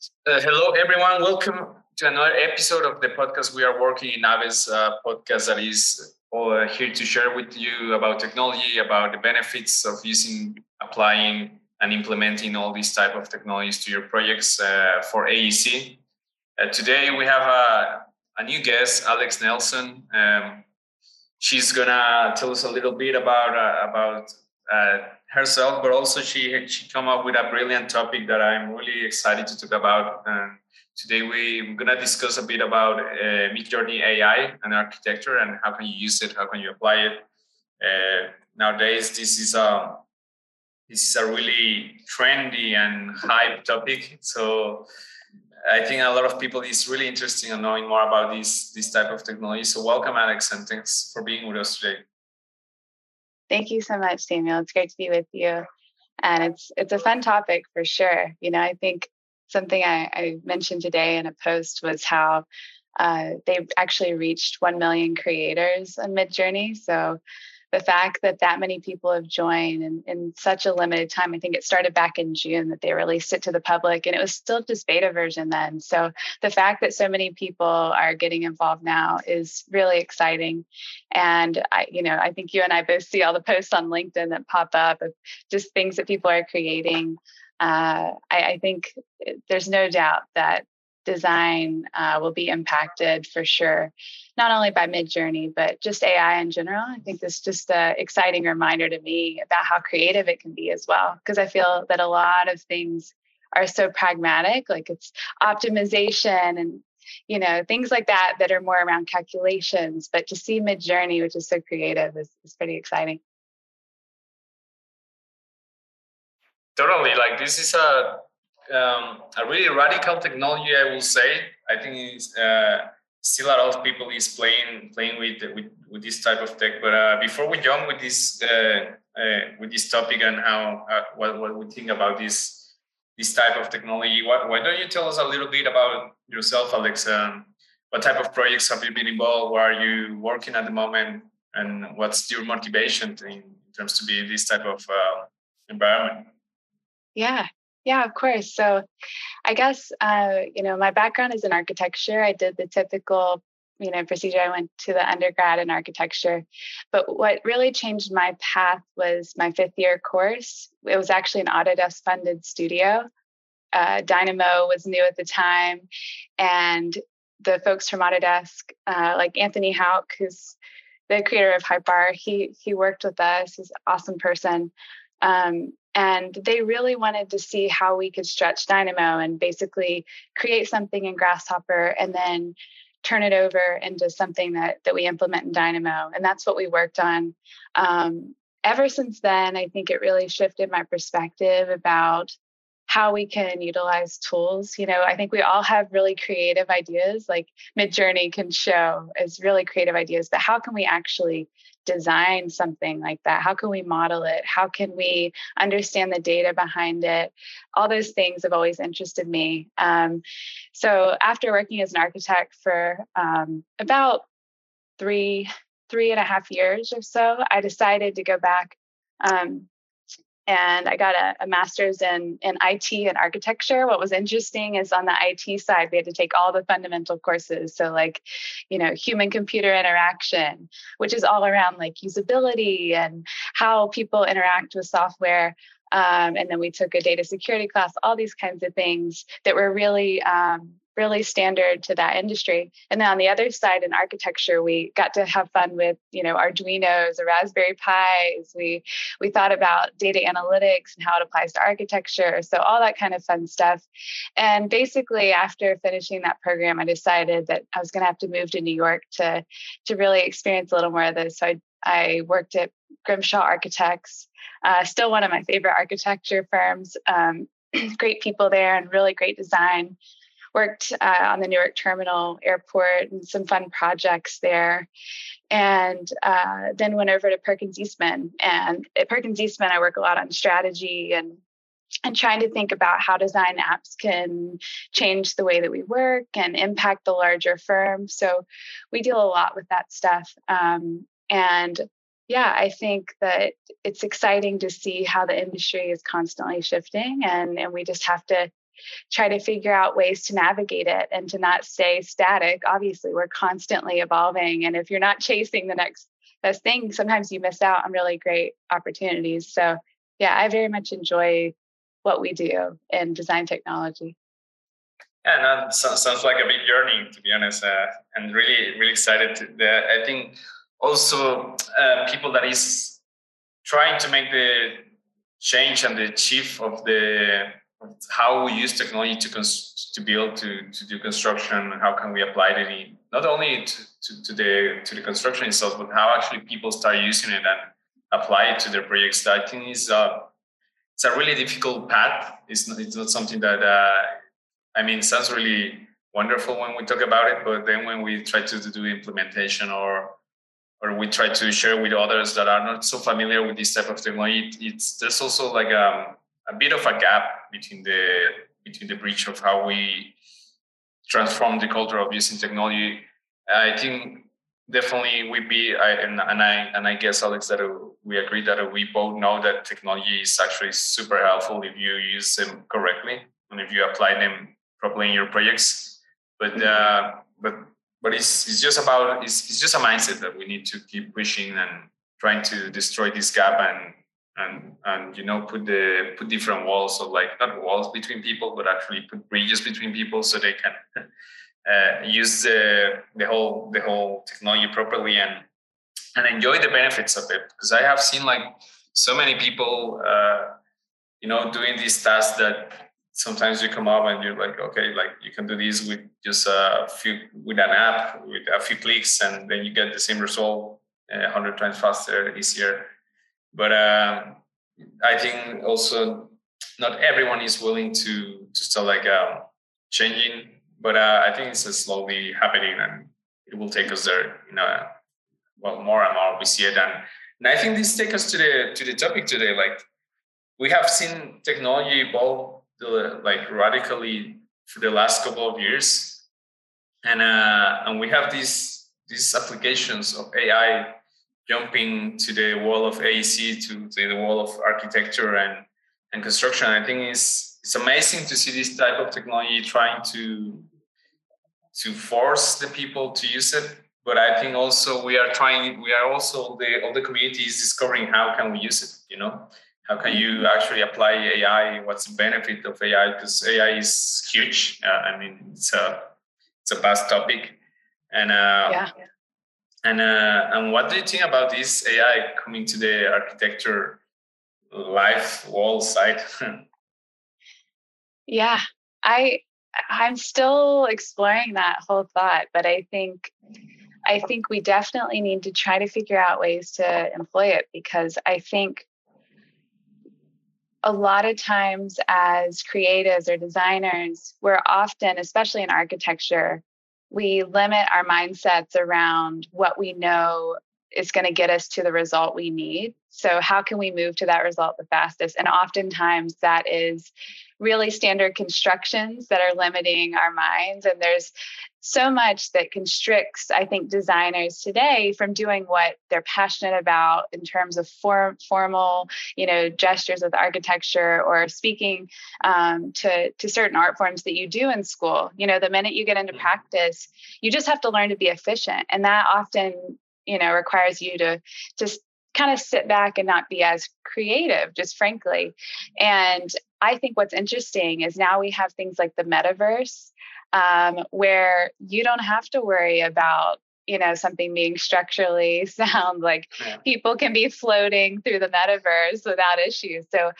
Uh, hello, everyone. Welcome to another episode of the podcast. We are working in Aves uh, podcast that is uh, here to share with you about technology, about the benefits of using, applying, and implementing all these type of technologies to your projects uh, for AEC. Uh, today we have a, a, new guest, Alex Nelson. Um, she's gonna tell us a little bit about uh, about uh, herself, but also she she come up with a brilliant topic that I'm really excited to talk about. And today we, we're gonna discuss a bit about uh, Midjourney AI and architecture and how can you use it, how can you apply it. Uh, nowadays, this is a this is a really trendy and hype topic. So I think a lot of people is really interested in knowing more about this this type of technology. So welcome, Alex, and thanks for being with us today. Thank you so much, Samuel. It's great to be with you. And it's it's a fun topic for sure. You know, I think something I, I mentioned today in a post was how uh, they've actually reached 1 million creators on Midjourney. So the fact that that many people have joined in, in such a limited time, I think it started back in June that they released it to the public and it was still just beta version then. So the fact that so many people are getting involved now is really exciting. And I, you know, I think you and I both see all the posts on LinkedIn that pop up of just things that people are creating. Uh, I, I think there's no doubt that design uh, will be impacted for sure, not only by Midjourney, but just AI in general. I think this is just an exciting reminder to me about how creative it can be as well, because I feel that a lot of things are so pragmatic, like it's optimization and you know things like that that are more around calculations. But to see Midjourney, which is so creative, is, is pretty exciting. Totally, like this is a um, a really radical technology, I will say. I think uh, still a lot of people is playing playing with with, with this type of tech. But uh, before we jump with this uh, uh with this topic and how uh, what what we think about this this type of technology, why, why don't you tell us a little bit about yourself, Alex? Um, what type of projects have you been involved? Where are you working at the moment? And what's your motivation in terms to be this type of uh, environment? Yeah, yeah, of course. So I guess, uh, you know, my background is in architecture. I did the typical, you know, procedure. I went to the undergrad in architecture. But what really changed my path was my fifth year course. It was actually an Autodesk funded studio. Uh, Dynamo was new at the time. And the folks from Autodesk, uh, like Anthony Hauck who's the creator of Hypar, he he worked with us. He's an awesome person. Um, and they really wanted to see how we could stretch Dynamo and basically create something in Grasshopper and then turn it over into something that that we implement in Dynamo. And that's what we worked on. Um, ever since then, I think it really shifted my perspective about how we can utilize tools. You know, I think we all have really creative ideas, like Midjourney can show as really creative ideas, but how can we actually design something like that? How can we model it? How can we understand the data behind it? All those things have always interested me. Um, so after working as an architect for um, about three three and a half years or so, I decided to go back um, and I got a, a, master's in, in IT and architecture. What was interesting is on the IT side, we had to take all the fundamental courses. So, like, you know, human computer interaction, which is all around like usability and how people interact with software. Um, and then we took a data security class, all these kinds of things that were really um, really standard to that industry. And then on the other side in architecture, we got to have fun with, you know, Arduinos or Raspberry Pis. We we thought about data analytics and how it applies to architecture. So all that kind of fun stuff. And basically after finishing that program, I decided that I was gonna have to move to New York to to really experience a little more of this. So I I worked at Grimshaw Architects, uh, still one of my favorite architecture firms. Um, great people there and really great design worked uh, on the Newark Terminal Airport and some fun projects there. And uh, then went over to Perkins Eastman. And at Perkins Eastman, I work a lot on strategy and and trying to think about how design apps can change the way that we work and impact the larger firm. So we deal a lot with that stuff. Um, and yeah, I think that it's exciting to see how the industry is constantly shifting, and, and we just have to try to figure out ways to navigate it and to not stay static. Obviously, we're constantly evolving. And if you're not chasing the next best thing, sometimes you miss out on really great opportunities. So, yeah, I very much enjoy what we do in design technology. Yeah, no, sounds like a big journey, to be honest, uh, and really, really excited. To, the, I think also uh, people that is trying to make the change and the chief of the how we use technology to cons- to build to to do construction how can we apply it in, not only to, to, to, the to the construction itself but how actually people start using it and apply it to their projects. I think is uh, it's a really difficult path. It's not, it's not something that uh, i mean sounds really wonderful when we talk about it but then when we try to, to do implementation or or we try to share with others that are not so familiar with this type of technology, it's there's also like um, a bit of a gap between the between the bridge of how we transform the culture of using technology. I think definitely we be I, and, and I and I guess Alex that we agree that we both know that technology is actually super helpful if you use them correctly and if you apply them properly in your projects. But uh, but but it's it's just about it's, it's just a mindset that we need to keep pushing and trying to destroy this gap and and and you know put the put different walls so like not walls between people but actually put bridges between people so they can uh, use the the whole the whole technology properly and and enjoy the benefits of it because i have seen like so many people uh, you know doing these tasks that sometimes you come up and you're like, okay, like you can do this with just a few with an app with a few clicks, and then you get the same result a hundred times faster, easier. But um, I think also not everyone is willing to to start like um, changing. But uh, I think it's slowly happening, and it will take us there. You know, well, more and more we see it, and and I think this takes us to the to the topic today. Like we have seen technology evolve the, like radically for the last couple of years, and uh, and we have these these applications of AI jumping to the wall of AEC to, to the wall of architecture and and construction. I think it's it's amazing to see this type of technology trying to to force the people to use it but i think also we are trying we are also the all the communities discovering how can we use it you know how can you actually apply AI? What's the benefit of AI? Because AI is huge. Uh, I mean, it's a it's a vast topic, and uh, yeah. And uh, and what do you think about this AI coming to the architecture life wall side? yeah, I I'm still exploring that whole thought, but I think I think we definitely need to try to figure out ways to employ it because I think a lot of times as creatives or designers, we're often, especially in architecture, we limit our mindsets around what we know is going to get us to the result we need. So, how can we move to that result the fastest? And oftentimes, that is really standard constructions that are limiting our minds. And there's so much that constricts, I think, designers today from doing what they're passionate about in terms of form, formal, you know, gestures with architecture or speaking um, to to certain art forms that you do in school. You know, the minute you get into mm-hmm. practice, you just have to learn to be efficient, and that often, you know, requires you to just kind of sit back and not be as creative, just frankly. And I think what's interesting is now we have things like the metaverse, um, where you don't have to worry about you know something being structurally sound like yeah. people can be floating through the metaverse without issues so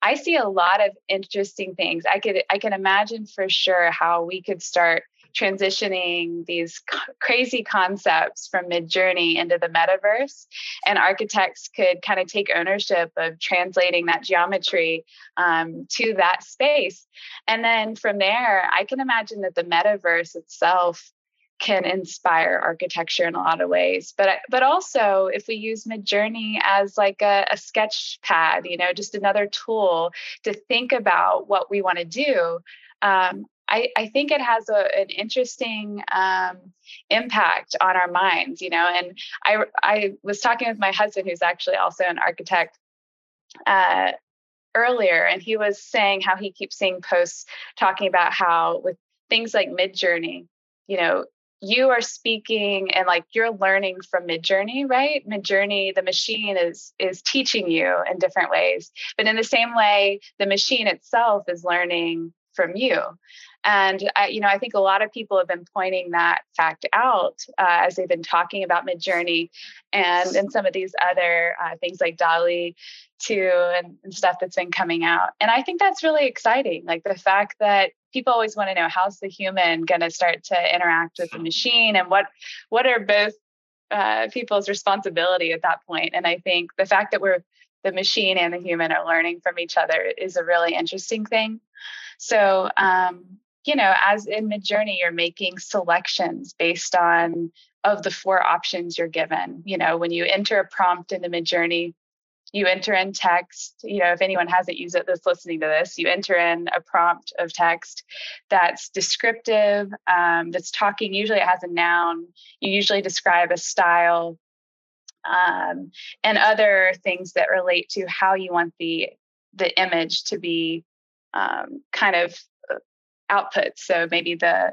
i see a lot of interesting things i could i can imagine for sure how we could start transitioning these crazy concepts from Midjourney into the metaverse. And architects could kind of take ownership of translating that geometry um, to that space. And then from there, I can imagine that the metaverse itself can inspire architecture in a lot of ways but but also if we use midjourney as like a, a sketch pad you know just another tool to think about what we want to do um, I, I think it has a, an interesting um, impact on our minds, you know. And I, I was talking with my husband, who's actually also an architect, uh, earlier, and he was saying how he keeps seeing posts talking about how with things like Midjourney, you know, you are speaking and like you're learning from midjourney right midjourney the machine is is teaching you in different ways but in the same way the machine itself is learning from you. And I, you know i think a lot of people have been pointing that fact out uh, as they've been talking about midjourney and and some of these other uh, things like DALL-E 2 and, and stuff that's been coming out. And i think that's really exciting like the fact that people always want to know how's the human going to start to interact with the machine? And what what are both uh, people's responsibility at that point. point? And i think the fact that we're the machine and the human are learning from each other is a really interesting thing. So um, you know as in midjourney you're making selections based on of the four options you're given. You know when you enter a prompt in the midjourney you enter in text. You know if anyone hasn't used it that's listening to this you enter in a prompt of text that's descriptive um, that's talking. Usually it has a noun. You usually describe a style um, and other things that relate to how you want the the image to be um, kind of uh, output. So maybe the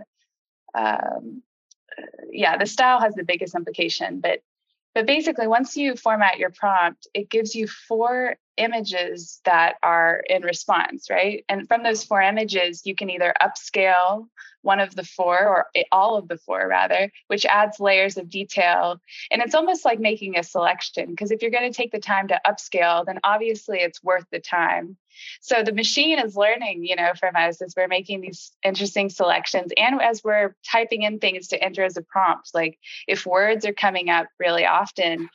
um, uh, yeah the style has the biggest implication but but basically, once you format your prompt, it gives you four images that are in response, right? And from those four images, you can either upscale one of the four or all of the four rather, which adds layers of detail. And it's almost like making a selection because if you're going to take the time to upscale, then obviously it's worth the time. So the machine is learning, you know, from us as we're making these interesting selections and as we're typing in things to enter as a prompt. Like if words are coming up really often,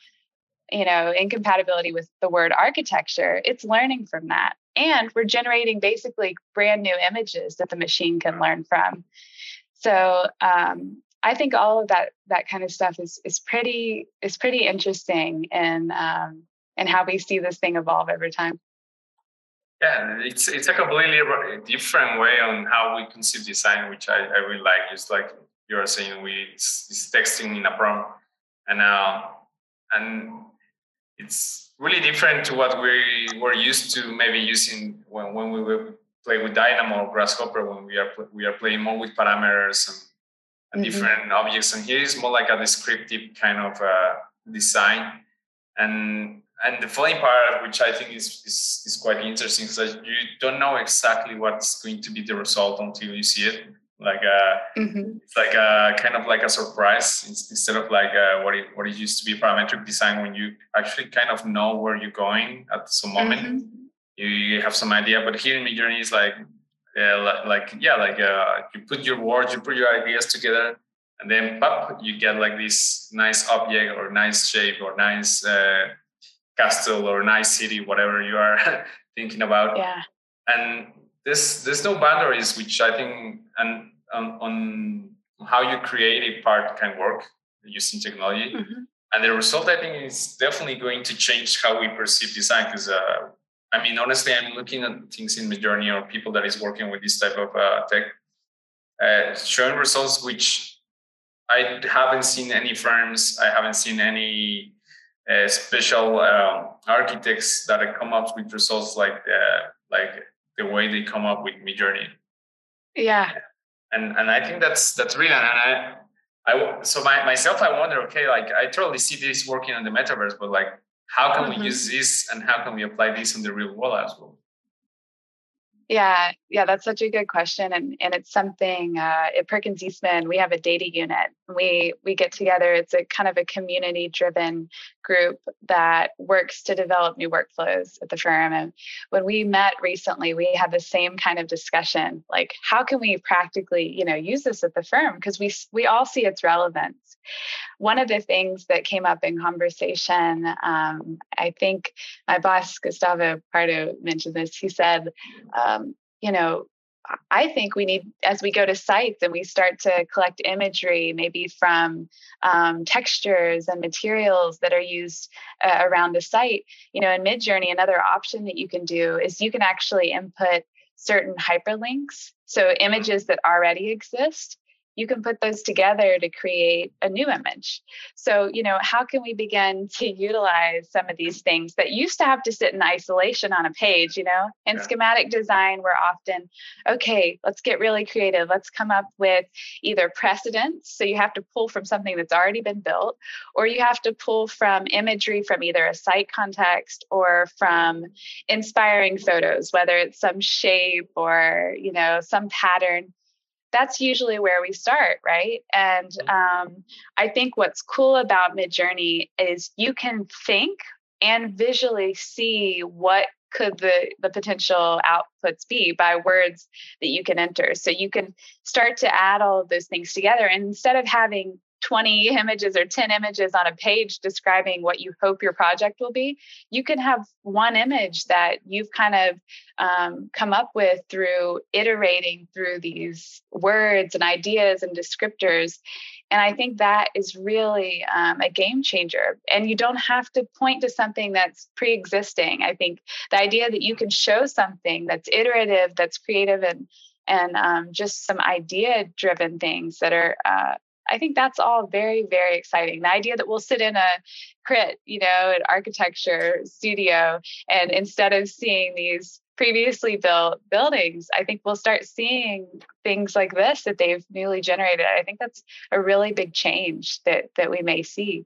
you know, incompatibility with the word architecture, it's learning from that. And we're generating basically brand new images that the machine can learn from. So um, I think all of that that kind of stuff is is pretty is pretty interesting and um, how we see this thing evolve over time. Yeah, it's it's a completely different way on how we conceive design, which I, I really like. Just like you're saying, we it's, it's texting in a prompt, and uh, and it's really different to what we were used to maybe using when, when we were play with Dynamo or Grasshopper when we are we are playing more with parameters and, and mm-hmm. different objects. And here is more like a descriptive kind of uh, design. And and the funny part, which I think is is, is quite interesting, is that you don't know exactly what's going to be the result until you see it like a mm-hmm. it's like a kind of like a surprise instead of like a, what it what it used to be parametric design when you actually kind of know where you're going at some moment mm-hmm. you, you, have some idea but here in midjourney is like like, like yeah like uh, you put your words you put your ideas together and then pop you get like this nice object or nice shape or nice uh, castle or nice city whatever you are thinking about yeah and there's there's no boundaries, which I think and um, on how you create a part can work using technology. Mm-hmm. And the result, I think, is definitely going to change how we perceive design. Because uh, I mean, honestly, I'm looking at things in Midjourney or people that is working with this type of uh, tech, uh, showing results which I haven't seen any firms. I haven't seen any uh, special um, architects that come up with results like uh, like the way they come up with Midjourney. Yeah. And and I think that's that's brilliant. And I I so my, myself I wonder, okay, like I totally see this working on the metaverse, but like how can mm-hmm. we use this and how can we apply this in the real world as well? Yeah, yeah, that's such a good question, and and it's something uh, at Perkins Eastman we have a data unit. We we get together. It's a kind of a community driven group that works to develop new workflows at the firm. And when we met recently, we had the same kind of discussion, like how can we practically, you know, use this at the firm because we we all see its relevance. One of the things that came up in conversation, um, I think my boss Gustavo Pardo mentioned this. He said, um, you know, I think we need, as we go to sites and we start to collect imagery, maybe from um, textures and materials that are used uh, around the site, you know, in Midjourney, another option that you can do is you can actually input certain hyperlinks, so images that already exist, you can put those together to create a new image. So, you know, how can we begin to utilize some of these things that used to have to sit in isolation on a page, you know? In yeah. schematic design, we're often, okay, let's get really creative. Let's come up with either precedents. So you have to pull from something that's already been built, or you have to pull from imagery from either a site context or from inspiring photos, whether it's some shape or, you know, some pattern that's usually where we start, right? And mm-hmm. um, I think what's cool about Midjourney is you can think and visually see what could the the potential outputs be by words that you can enter so you can start to add all of those things together and instead of having 20 images or 10 images on a page describing what you hope your project will be, you can have one image that you've kind of um, come up with through iterating through these words and ideas and descriptors. And I think that is really um, a game changer. And you don't have to point to something that's pre existing. I think the idea that you can show something that's iterative, that's creative, and and um, just some idea driven things that are uh, I think that's all very, very exciting. The idea that we'll sit in a crit, you know, an architecture studio, and instead of seeing these previously built buildings, I think we'll start seeing things like this that they've newly generated. I think that's a really big change that that we may see.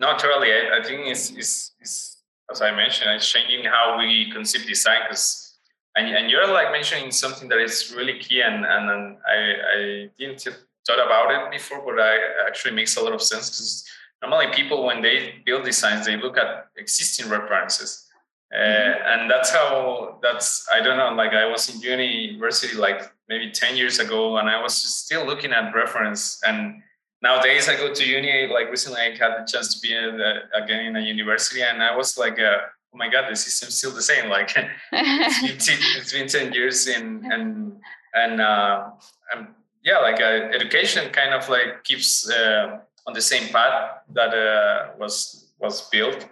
No, totally. I, I think it's, it's, it's, as I mentioned, it's changing how we conceive design because and, and you're like mentioning something that is really key and, and, and I, I didn't thought about it before, but I actually makes a lot of sense because normally people when they build designs they look at existing references, uh, mm-hmm. and that's how that's I don't know. Like I was in university like maybe ten years ago, and I was still looking at reference and. Nowadays, I go to uni. Like recently, I had the chance to be in again in a university, and I was like, uh, "Oh my god, the system's still the same." Like it's been, it's been ten years, in, and and uh, I'm yeah, like uh, education kind of like keeps uh, on the same path that uh, was was built,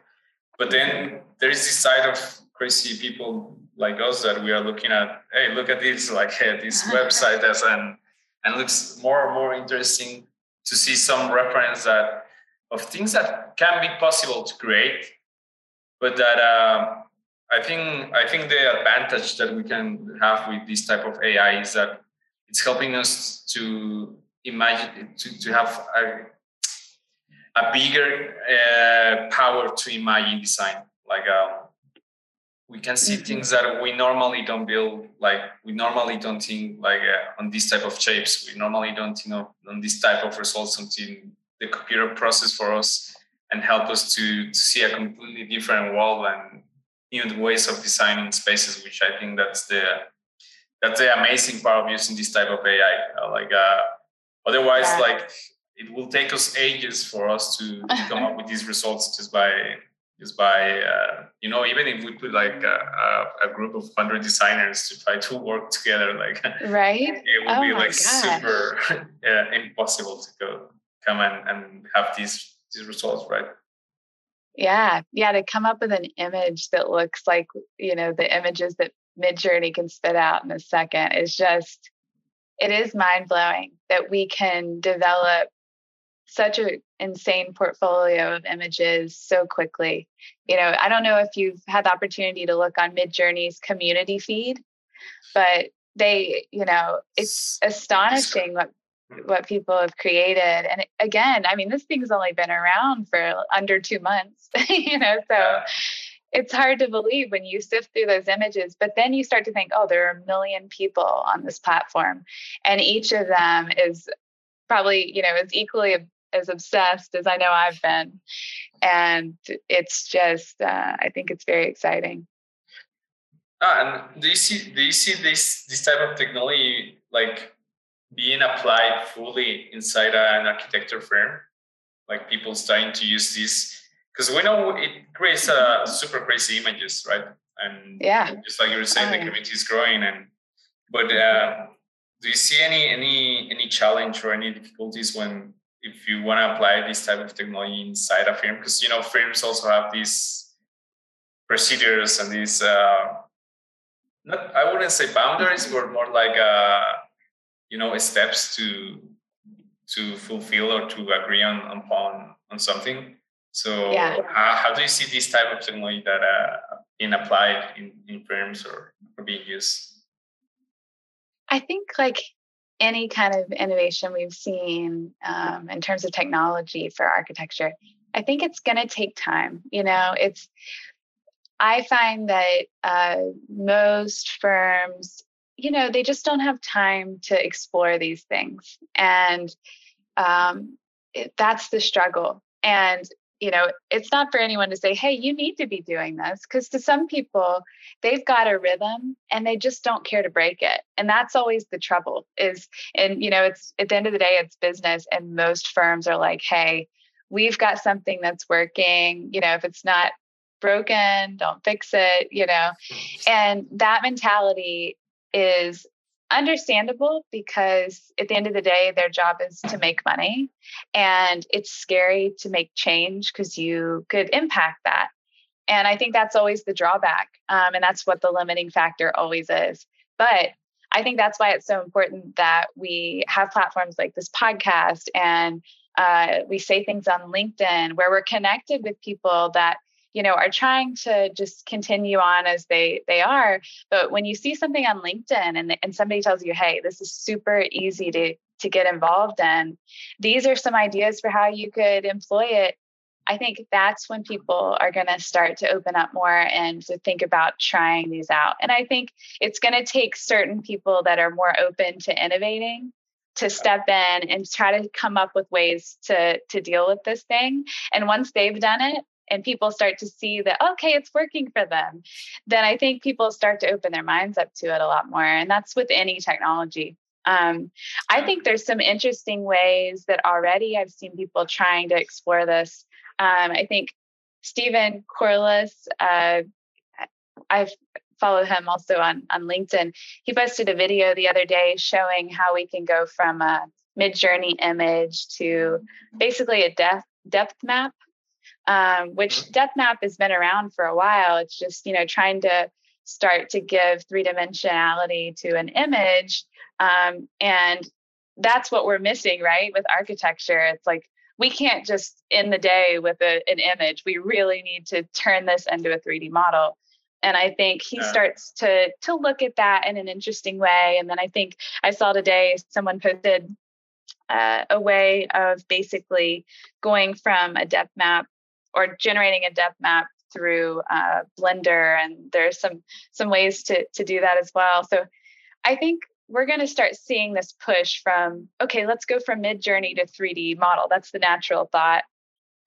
but then there is this side of crazy people like us that we are looking at. Hey, look at this! Like hey, this website as an and looks more and more interesting to see some reference that of things that can be possible to create, but that. Uh, I think I think the advantage that we can have with this type of AI is that it's helping us to imagine to, to have a, a bigger uh, power to imagine design like uh, we can see mm-hmm. things that we normally don't build like we normally don't think like uh, on this type of shapes we normally don't think of on this type of results until the computer process for us and help us to, to see a completely different world and new ways of designing spaces which i think that's the that's the amazing part of using this type of AI. Uh, like uh, otherwise, yeah. like it will take us ages for us to, to come up with these results just by just by uh, you know even if we put like a, a, a, group of hundred designers to try to work together, like right, it would oh be like gosh. super impossible to go come and, and have these these results, right? Yeah, yeah, to come up with an image that looks like you know the images that Midjourney can spit out in a second is just, it is mind blowing that we can develop such an insane portfolio of images so quickly. You know, I don't know if you've had the opportunity to look on Midjourney's community feed, but they, you know, it's astonishing what what people have created. And again, I mean, this thing's only been around for under two months, you know, so yeah it's hard to believe when you sift through those images, but then you start to think, oh, there are a million people on this platform, and each of them is probably, you know, is equally as obsessed as I know I've been, and it's just, uh, I think it's very exciting. Ah, and do you see do you see this this type of technology like being applied fully inside an architecture firm? Like people starting to use this because we know it creates uh, super crazy images, right? And yeah, just like you were saying, the community is growing. And but uh, do you see any any any challenge or any difficulties when if you want to apply this type of technology inside a firm? Because you know, firms also have these procedures and these. Uh, not, I wouldn't say boundaries, but more like uh, you know steps to to fulfill or to agree on upon on something. So yeah. how, how do you see this type of technology that uh, being applied in, in firms or, or being used? I think like any kind of innovation we've seen um, in terms of technology for architecture, I think it's going to take time. You know, it's I find that uh, most firms, you know, they just don't have time to explore these things, and um, it, that's the struggle. And you know, it's not for anyone to say, hey, you need to be doing this. Because to some people, they've got a rhythm and they just don't care to break it. And that's always the trouble is, and, you know, it's at the end of the day, it's business. And most firms are like, hey, we've got something that's working. You know, if it's not broken, don't fix it, you know. And that mentality is understandable because at the end of the day their job is to make money and it's scary to make change because you could impact that. And i think that's always the drawback um, and that's what the limiting factor always is. But i think that's why it's so important that we have platforms like this podcast and uh, we say things on linkedin where we're connected with people that you know are trying to just continue on as they they are. But when you see something on linkedin and, and somebody tells you hey this is super easy to to get involved in these are some ideas for how you could employ it. I think that's when people are going to start to open up more and to think about trying these out. And i think it's going to take certain people that are more open to innovating to step in and try to come up with ways to to deal with this thing. And once they've done it and people start to see that okay it's working for them then i think people start to open their minds up to it a lot more and that's with any technology. Um, i think there's some interesting ways that already i've seen people trying to explore this. Um, i think Stephen Coorlas uh, i've followed him also on, on linkedin. He posted a video the other day showing how we can go from a Midjourney image to basically a depth depth map um, which mm-hmm. depth map has been around for a while. It's just, you know, trying to start to give three dimensionality to an image. Um, and that's what we're missing, right? With architecture, it's like we can't just in the day with a, an image. We really need to turn this into a 3D model. And I think he yeah. starts to to look at that in an interesting way. And then I think I saw today someone posted uh, a way of basically going from a depth map or generating a depth map through uh, Blender, and there's some some ways to to do that as well. So I think we're going to start seeing this push from okay, let's go from Midjourney to 3D model. That's the natural thought.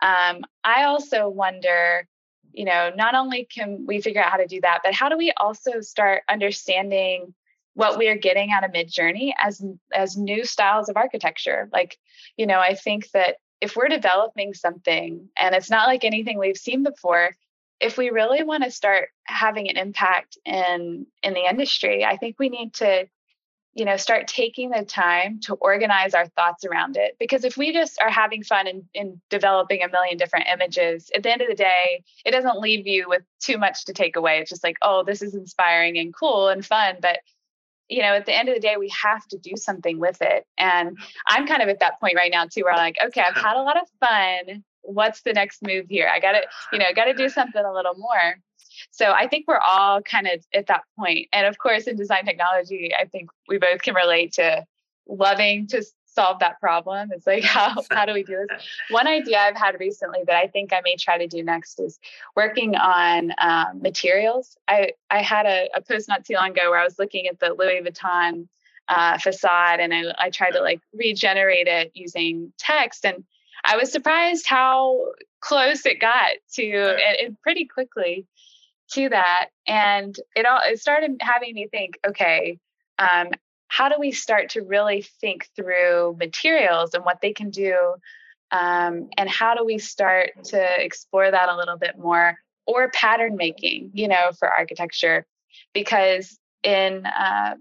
Um, I also wonder, you know, not only can we figure out how to do that, but how do we also start understanding what we are getting out of Midjourney as as new styles of architecture? Like, you know, I think that if we're developing something and it's not like anything we've seen before, if we really want to start having an impact in in the industry, I think we need to you know start taking the time to organize our thoughts around it. Because if we just are having fun in developing a million different images at the end of the day it doesn't leave you with too much to take away. It's just like oh this is inspiring and cool and fun but you know, at the end of the day, we have to do something with it. And I'm kind of at that point right now too, where I'm like, okay, I've had a lot of fun. What's the next move here? I got to, you know, got to do something a little more. So I think we're all kind of at that point. And of course, in design technology, I think we both can relate to loving to solve that problem. It's like how how do we do this? One idea I've had recently that I think I may try to do next is working on um, materials. I I had a, a, post not too long ago where I was looking at the Louis Vuitton uh, facade and I, I tried to like regenerate it using text and I was surprised how close it got to it, it pretty quickly to that and it all it started having me think okay um, how do we start to really think through materials and what they can do? Um, and how do we start to explore that a little bit more or pattern making you know for architecture? Because in uh,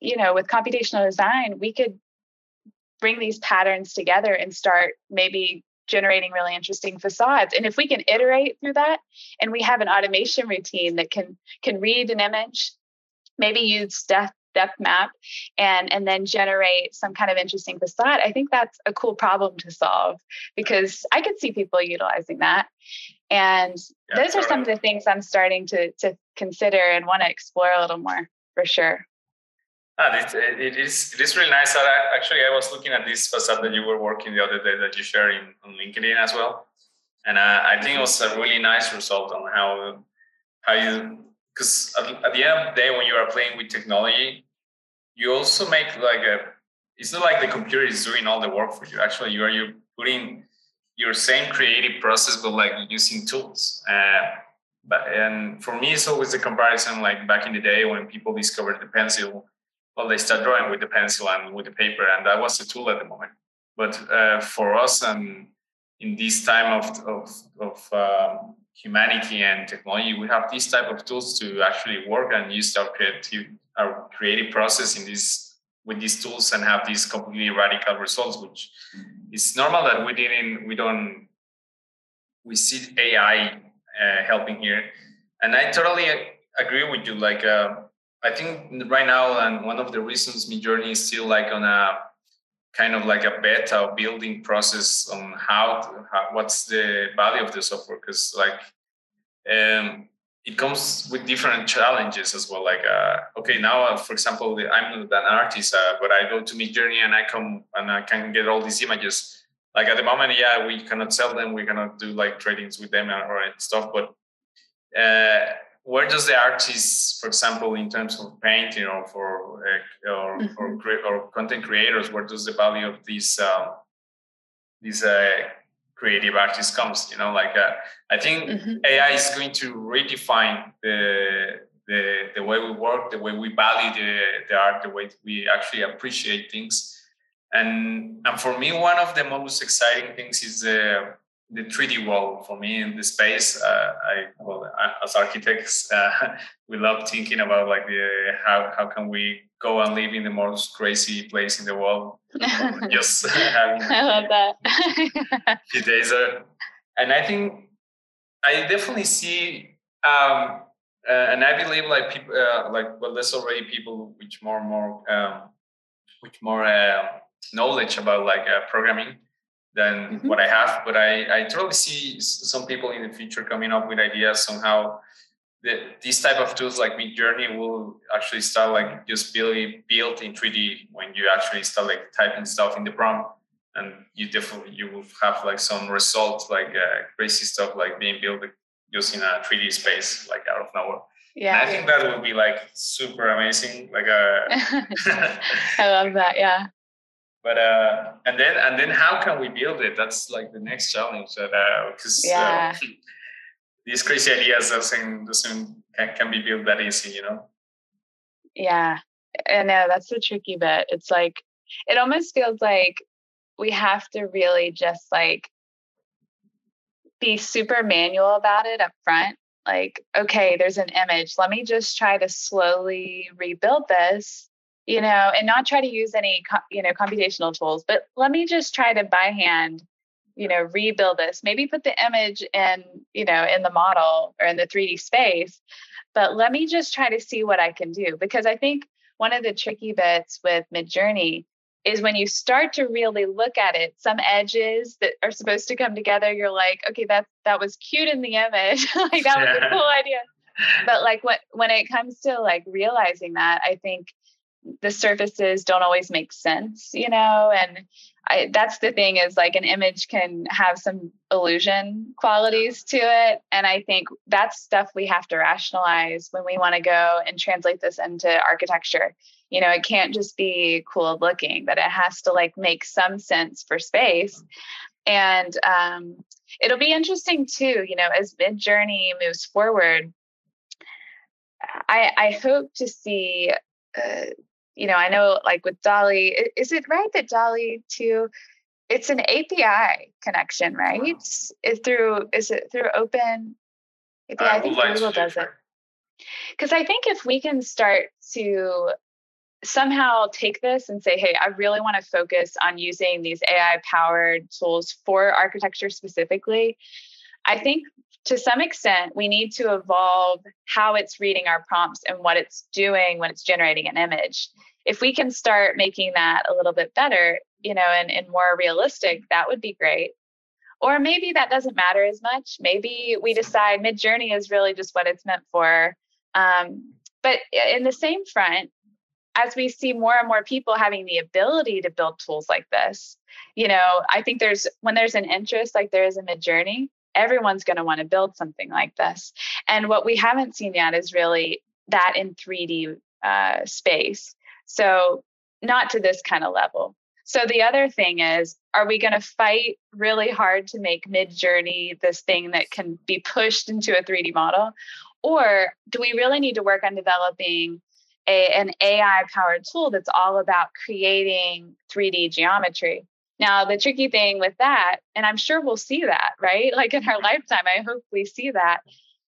you know with computational design we could bring these patterns together and start maybe generating really interesting facades. And if we can iterate through that and we have an automation routine that can can read an image maybe use depth depth map and and then generate some kind of interesting facade i think that's a cool problem to solve because i could see people utilizing that. And yeah, those are some of the things i'm starting to to consider and want to explore a little more for sure. Ah, it, it is it is really nice. actually, I was looking at this facade that you were working the other day that you shared in, on LinkedIn as well, and uh, I think it was a really nice result on how how you because at, at, the end of the day, when you are playing with technology, you also make like a. It's not like the computer is doing all the work for you. Actually, you are you putting your same creative process, but like using tools. Uh, but and for me, it's always the comparison. Like back in the day when people discovered the pencil well, they start drawing with the pencil and with the paper, and that was the tool at the moment. But uh, for us, and in this time of of, of um, humanity and technology, we have these type of tools to actually work and use our creative our creative process in this with these tools and have these completely radical results, which is normal that we didn't we don't we see AI uh, helping here, and I totally agree with you. Like. Uh, I think right now, and one of the reasons Midjourney is still like on a kind of like a beta building process on how, to, how what's the value of the software because like um, it comes with different challenges as well. Like uh, okay, now uh, for example, I'm not an artist, uh, but I go to Midjourney and I come and I can get all these images. Like at the moment, yeah, we cannot sell them, we cannot do like tradings with them or, or stuff, but uh, where does the artist, for example, in terms of painting or for uh, or, mm-hmm. or, or content creators, where does the value of these um, these uh, creative artists comes? You know, like uh, I think mm-hmm. AI is going to redefine the the the way we work, the way we value the the art, the way we actually appreciate things. And and for me, one of the most exciting things is the the 3D world for me in the space. Uh, I well, as architects, uh, we love thinking about like the how how can we go and live in the most crazy place in the world. just having I love that. few days and I think I definitely see. Um, uh, and I believe like people uh, like well, there's already people which more and more um, with more uh, knowledge about like uh, programming than mm-hmm. what I have. But I, I totally see some people in the future coming up with ideas somehow that these type of tools like Midjourney will actually start like just being built in 3D when you actually start like typing stuff in the prompt and you definitely you will have like some results like uh, crazy stuff like being built using a 3D space like out of nowhere. Yeah, and I think that would be like super amazing. Like uh, a, I love that. Yeah, but uh and then and then how can we build it? That's like the next challenge that uh because uh, yeah. uh, these crazy ideas doesn't doesn't can, can be built that easy you know? Yeah. I know that's the tricky bit. It's like it almost feels like we have to really just like be super manual about it up front like okay there's an image. Let me just try to slowly rebuild this you know, and not try to use any, you know, computational tools, but let me just try to by hand, you know, rebuild this. Maybe put the image in, you know, in the model or in the 3D space, but let me just try to see what I can do. Because I think one of the tricky bits with Midjourney is when you start to really look at it, some edges that are supposed to come together, you're like, okay, that that was cute in the image. like that was a cool idea. But like what when it comes to like realizing that, I think the surfaces don't always make sense, you know, and I, that's the thing is like an image can have some illusion qualities to it. And I think that's stuff we have to rationalize when we want to go and translate this into architecture. You know, it can't just be cool looking, but it has to like make some sense for space. And um, it'll be interesting too, you know, as Midjourney moves forward. I, I hope to see uh, you know, I know like with DALL-E, is it right that DALL-E 2? it's an API connection, right? Wow. Is through is it through open API? I, I think like Google does it. Because I think if we can start to somehow take this and say, hey, I really want to focus on using these AI powered tools for architecture specifically, I think to some extent, we need to evolve how it's reading our prompts and what it's doing when it's generating an image. If we can start making that a little bit better, you know, and, and more realistic, that would be great. Or maybe that doesn't matter as much. Maybe we decide Midjourney is really just what it's meant for. Um, but in the same front, as we see more and more people having the ability to build tools like this, you know, I think there's when there's an interest like there is in Midjourney, everyone's going to want to build something like this. And what we haven't seen yet is really that in 3D uh, space. So not to this kind of level. So the other thing is, are we going to fight really hard to make Midjourney this thing that can be pushed into a 3D model? Or do we really need to work on developing a, an AI powered tool that's all about creating 3D geometry. Now, the tricky thing with that, and I'm sure we'll see that, right? Like in our lifetime, I hope we see that.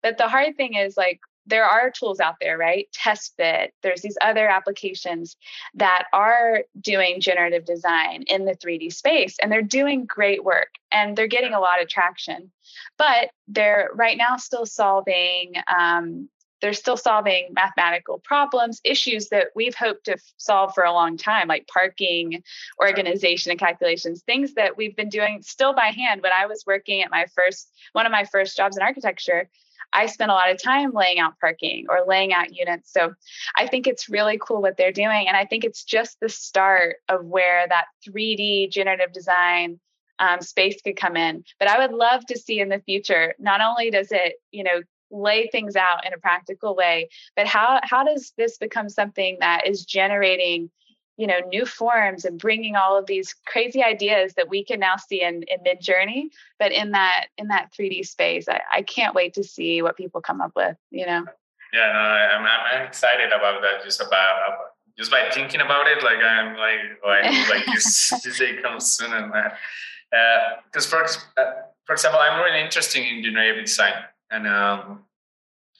But the hard thing is like there are tools out there, right? TestFit, there's these other applications that are doing generative design in the 3D space, and they're doing great work and they're getting a lot of traction. But they're right now still solving um, they're still solving mathematical problems, issues that we've hoped to solve for a long time, like parking, organization, and calculations, things that we've been doing still by hand. When I was working at my first, one of my first jobs in architecture, I spent a lot of time laying out parking or laying out units. So I think it's really cool what they're doing. And I think it's just the start of where that 3D generative design um, space could come in. But I would love to see in the future, not only does it, you know, lay things out in a practical way but how how does this become something that is generating you know new forms and bringing all of these crazy ideas that we can now see in in Midjourney but in that in that 3d space? I, I can't wait to see what people come up with you know? Yeah no, I'm, I'm excited about that just about just by thinking about it like i'm like like, like this this day comes soon and because uh, for uh, for example i'm really interested in generative design and um,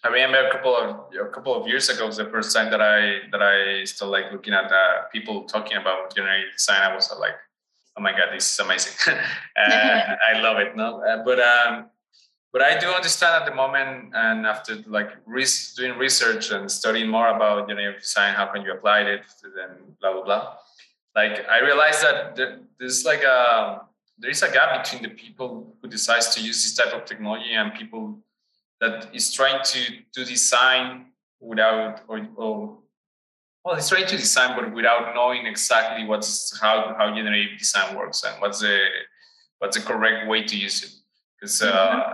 I remember a couple of a couple of years ago was the first time that I that I still like looking at uh, people talking about generative design. I was like, oh my god, this is amazing. uh, I love it. No, uh, but um, but I do understand at the moment, and after like doing research and studying more about generative design, how can you apply it, and blah blah blah. Like I realized that there, there's like a there is a gap between the people who decides to use this type of technology and people that is trying to to design without or, or well, it's trying to design but without knowing exactly what's how how generative design works and what's the what's the correct way to use it. Because uh, mm-hmm.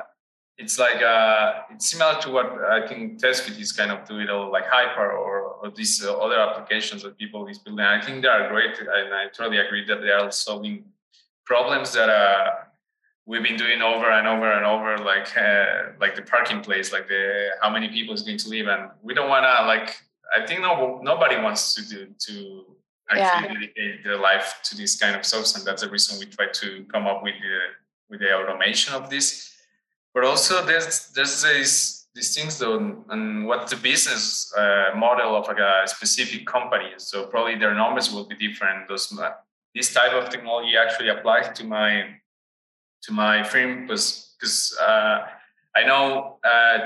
it's like uh, it's similar to what I think TestFit is kind of doing, or like Hypar or, or these uh, other applications that people is building. I think they are great, and I totally agree that they are solving problems that uh, we've been doing over and over and over like uh, like the parking place like the how many people is going to leave and we don't want to like i think no nobody wants to do to actually yeah. dedicate their life to this kind of stuff. And that's the reason we try to come up with the with the automation of this. But also there's there's this these things though and what's the business uh, model of like a specific company so probably their numbers will be different. Those this type of technology actually applies to my to my firm was because uh, I know uh,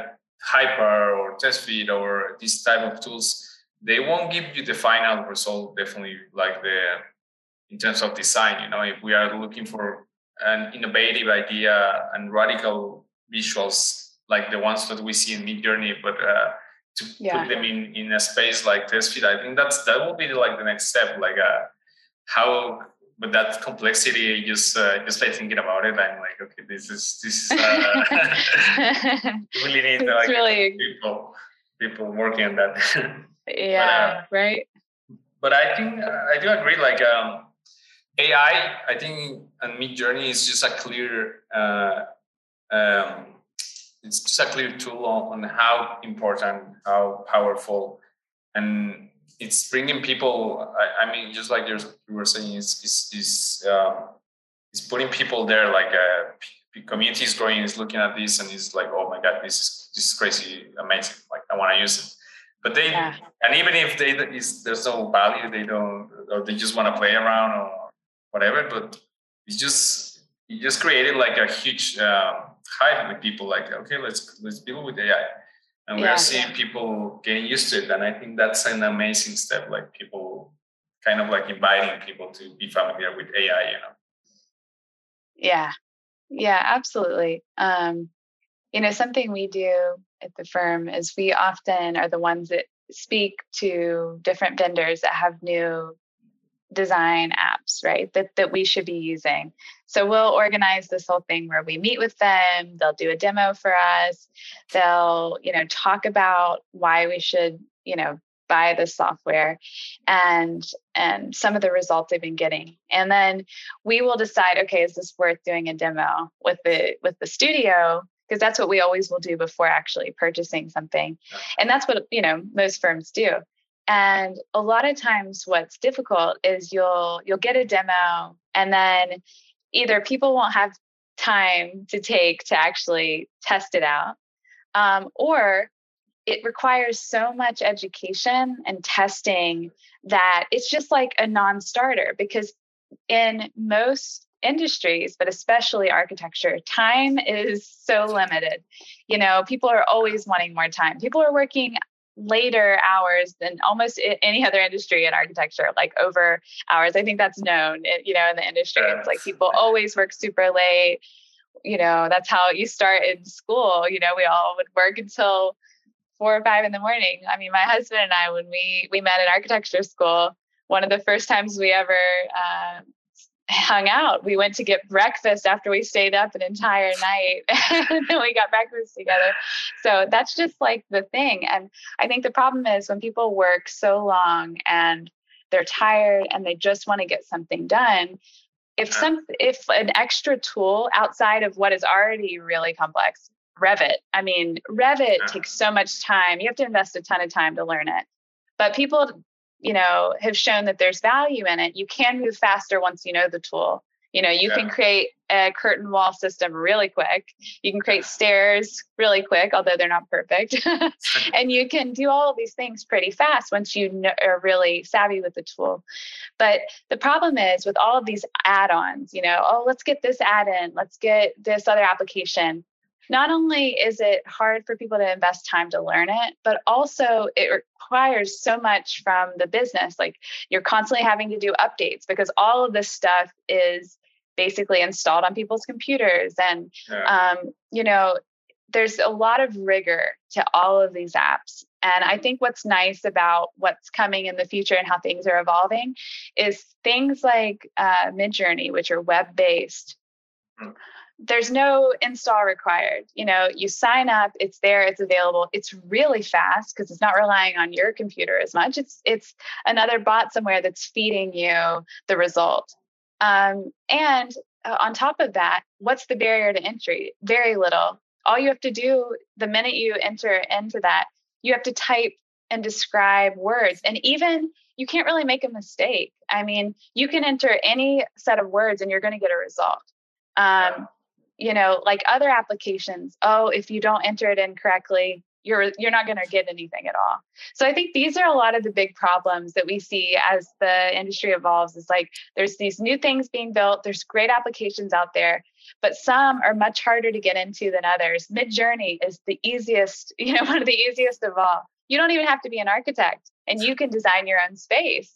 Hypar or TestFit or this type of tools, they won't give you the final result. Definitely, like the in terms of design. You know, if we are looking for an innovative idea and radical visuals like the ones that we see in Midjourney, but uh, to yeah. put them in in a space like TestFit, I think that's that will be like the next step. Like, uh, how with that complexity, just uh, just like thinking about it, I'm like, okay, this is this is uh, really need like really... people people working on that. yeah, but, uh, right. But I think I do agree. Like um, AI, I think and Midjourney is just a clear. Uh, um, it's just a clear tool on, on how important, how powerful, and it's bringing people. I, I mean, just like you were saying, it's it's, it's, um, it's putting people there. Like a uh, community is growing, is looking at this, and is like, oh my god, this is this is crazy, amazing. Like I want to use it. But they, yeah. and even if they is there's no value, they don't, or they just want to play around or whatever. But it's just it just created like a huge uh, hype with people. Like, okay, let's let's build with AI, and we yeah, are seeing yeah. people getting used to it. And I think that's an amazing step. Like people kind of like inviting people to be familiar with AI. You know. Yeah, yeah, absolutely. Um, you know, something we do at the firm is we often are the ones that speak to different vendors that have new design apps, right? That that we should be using. So we'll organize this whole thing where we meet with them, they'll do a demo for us, they'll, you know, talk about why we should, you know, buy the software and and some of the results they've been getting. And then we will decide, okay, is this worth doing a demo with the with the studio? Because that's what we always will do before actually purchasing something. And that's what, you know, most firms do. And a lot of times what's difficult is you'll you'll get a demo and then either people won't have time to take to actually test it out um, or it requires so much education and testing that it's just like a non-starter because in most industries but especially architecture time is so limited. You know people are always wanting more time. People are working later hours than almost any other industry in architecture, like over hours. I think that's known, you know, in the industry. It's like people always work super late. You know, that's how you start in school. You know, we all would work until four or five in the morning. I mean, my husband and I, when we we met in architecture school, one of the first times we ever uh, hung out. We went to get breakfast after we stayed up an entire night and then we got breakfast together. So that's just like the thing. And I think the problem is when people work so long and they're tired and they just want to get something done, if some if an extra tool outside of what is already really complex, Revit. I mean, Revit takes so much time. You have to invest a ton of time to learn it. But people you know have shown that there's value in it you can move faster once you know the tool. You know you yeah. can create a curtain wall system really quick. You can create stairs really quick although they're not perfect. And you can do all of these things pretty fast once you know, are really savvy with the tool. But the problem is with all of these add-ons you know oh let's get this add-in. Let's get this other application not only is it hard for people to invest time to learn it, but also it requires so much from the business. Like you're constantly having to do updates because all of this stuff is basically installed on people's computers. And, yeah. um, you know, there's a lot of rigor to all of these apps. And I think what's nice about what's coming in the future and how things are evolving is things like uh, Midjourney, which are web based. Mm there's no install required. You know, you sign up, it's there, it's available. It's really fast because it's not relying on your computer as much. It's it's another bot somewhere that's feeding you the result. Um, and uh, on top of that, what's the barrier to entry? Very little. All you have to do the minute you enter into that, you have to type and describe words. And even you can't really make a mistake. I mean, you can enter any set of words and you're going to get a result. Um, you know like other applications oh if you don't enter it in correctly you're you're not going to get anything at all. So i think these are a lot of the big problems that we see as the industry evolves is like there's these new things being built there's great applications out there but some are much harder to get into than others. Midjourney is the easiest you know one of the easiest of all. You don't even have to be an architect and you can design your own space.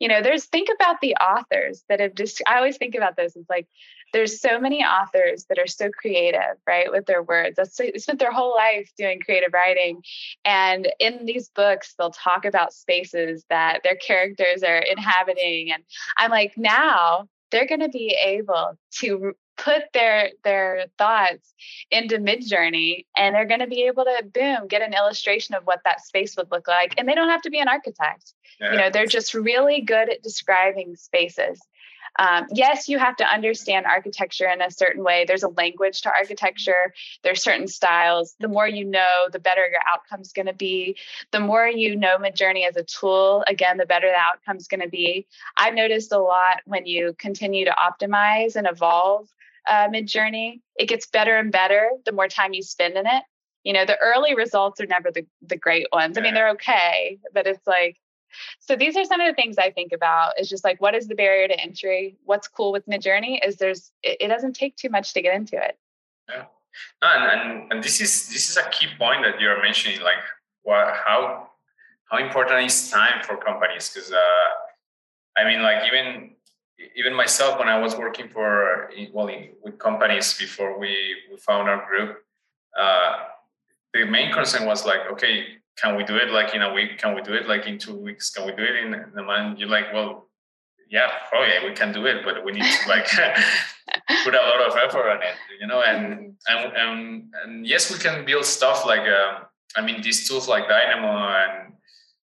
You know there's think about the authors that have just i always think about this it's like there's so many authors that are so creative, right, with their words. That's they spent their whole life doing creative writing, and in these books, they'll talk about spaces that their characters are inhabiting, and I'm like, now they're going to be able to put their their thoughts into midjourney and they're going to be able to boom get an illustration of what that space would look like. And they don't have to be an architect. Yeah. you know they're just really good at describing spaces um, yes, you have to understand architecture in a certain way. There's a language to architecture, there's certain styles. The more you know, the better your outcome's going to be. The more you know Midjourney as a tool, again, the better the outcome's going to be. I've noticed a lot when you continue to optimize and evolve uh, Midjourney, it gets better and better the more time you spend in it. You know, the early results are never the, the great ones. I mean, they're okay, but it's like So these are some of the things I think about is just like what is the barrier to entry? What's cool with Midjourney is there's it, it doesn't take too much to get into it. Yeah. And, and and this is this is a key point that you're mentioning, like what how how important is time for companies? Because uh, I mean, like even even myself when I was working for well with companies before we we found our group, uh, the main concern was like, okay, can we do it like in a week? Can we do it like in two weeks? Can we do it in, a month? You're like, well, yeah, probably we can do it, but we need to like put a lot of effort on it, you know. And and and, and yes, we can build stuff like uh, I mean these tools like Dynamo and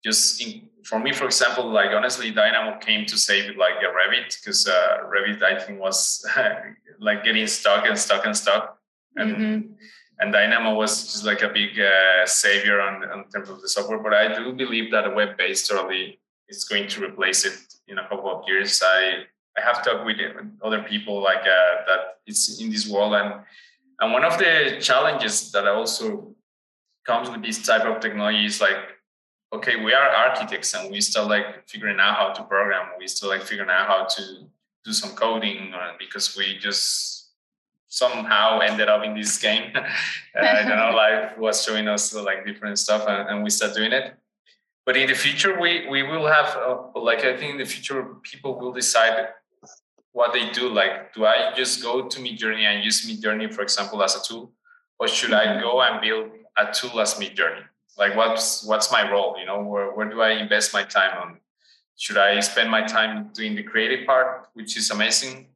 just in, for me, for example, like honestly, Dynamo came to save like a Revit because uh, Revit I think was like getting stuck and stuck and stuck, and mm-hmm. And Dynamo was just like a big uh, savior on, on terms of the software. But I do believe that a web based totally is going to replace it in a couple of years. I I have talked with other people like uh, that it's in this world and and one of the challenges that also comes with this type of technology is like okay, we are architects and we still like figuring out how to program. We still like figuring out how to do some coding uh, because we just somehow ended up in this game. uh, I don't know, life was showing us like different stuff and, and, we start doing it. But in the future, we, we will have, uh, like, I think in the future, people will decide what they do. Like, do I just go to Midjourney and use Midjourney, for example, as a tool? Or should I go and build a tool as Midjourney? like what's what's my role you know where, where do i invest my time on should i spend my time doing the creative part which is amazing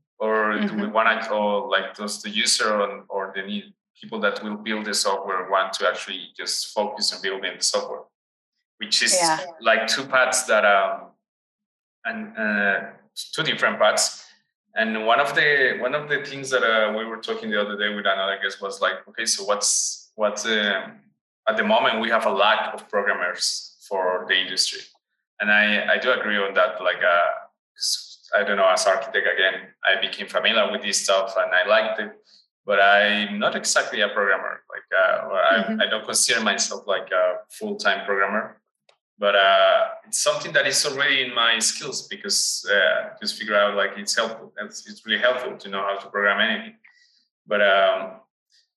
mm-hmm. do we want to like does the user or, or the need people that will build the software want to actually just focus on building the software which is yeah. like two paths that um and uh, two different paths and one of the one of the things that uh, we were talking the other day with another guest was like okay so what's what's uh, at the moment we have a lack of programmers for the industry and i i do agree on that like uh i don't know as architect again i became familiar with this stuff and i liked it but i'm not exactly a programmer like uh, mm-hmm. I, I don't consider myself like a full-time programmer but uh, it's something that is already in my skills because uh, just figure out like it's helpful it's, it's really helpful to know how to program anything but um,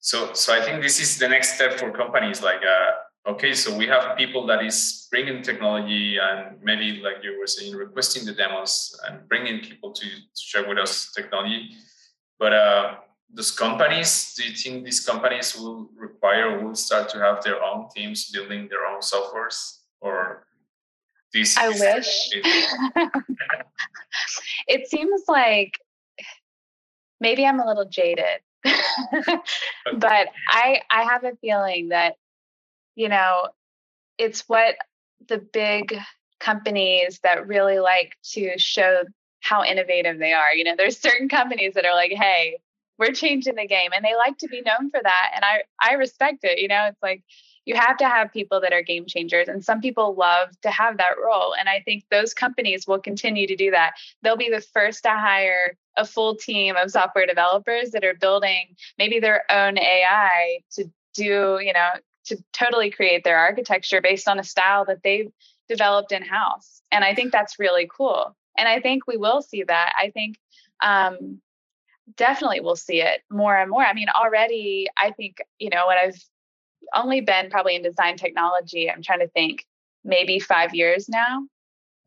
so so i think this is the next step for companies like uh, okay so we have people that is bringing technology and maybe like you were saying requesting the demos and bringing people to share with us technology. But uh, those companies do you think these companies will require will start to have their own teams building their own softwares? Or this i wish. it seems like maybe i'm a little jaded. But I I have a feeling that you know it's what the big companies that really like to show how innovative they are. You know, there's certain companies that are like, "Hey, we're changing the game," and they like to be known for that, and I I respect it. You know, it's like you have to have people that are game changers and some people love to have that role and i think those companies will continue to do that they'll be the first to hire a full team of software developers that are building maybe their own ai to do you know to totally create their architecture based on a style that they've developed in house and i think that's really cool. And i think we will see that. I think um, definitely we'll see it more and more. I mean already i think you know when i've only been probably in design technology, I'm trying to think, maybe five years now.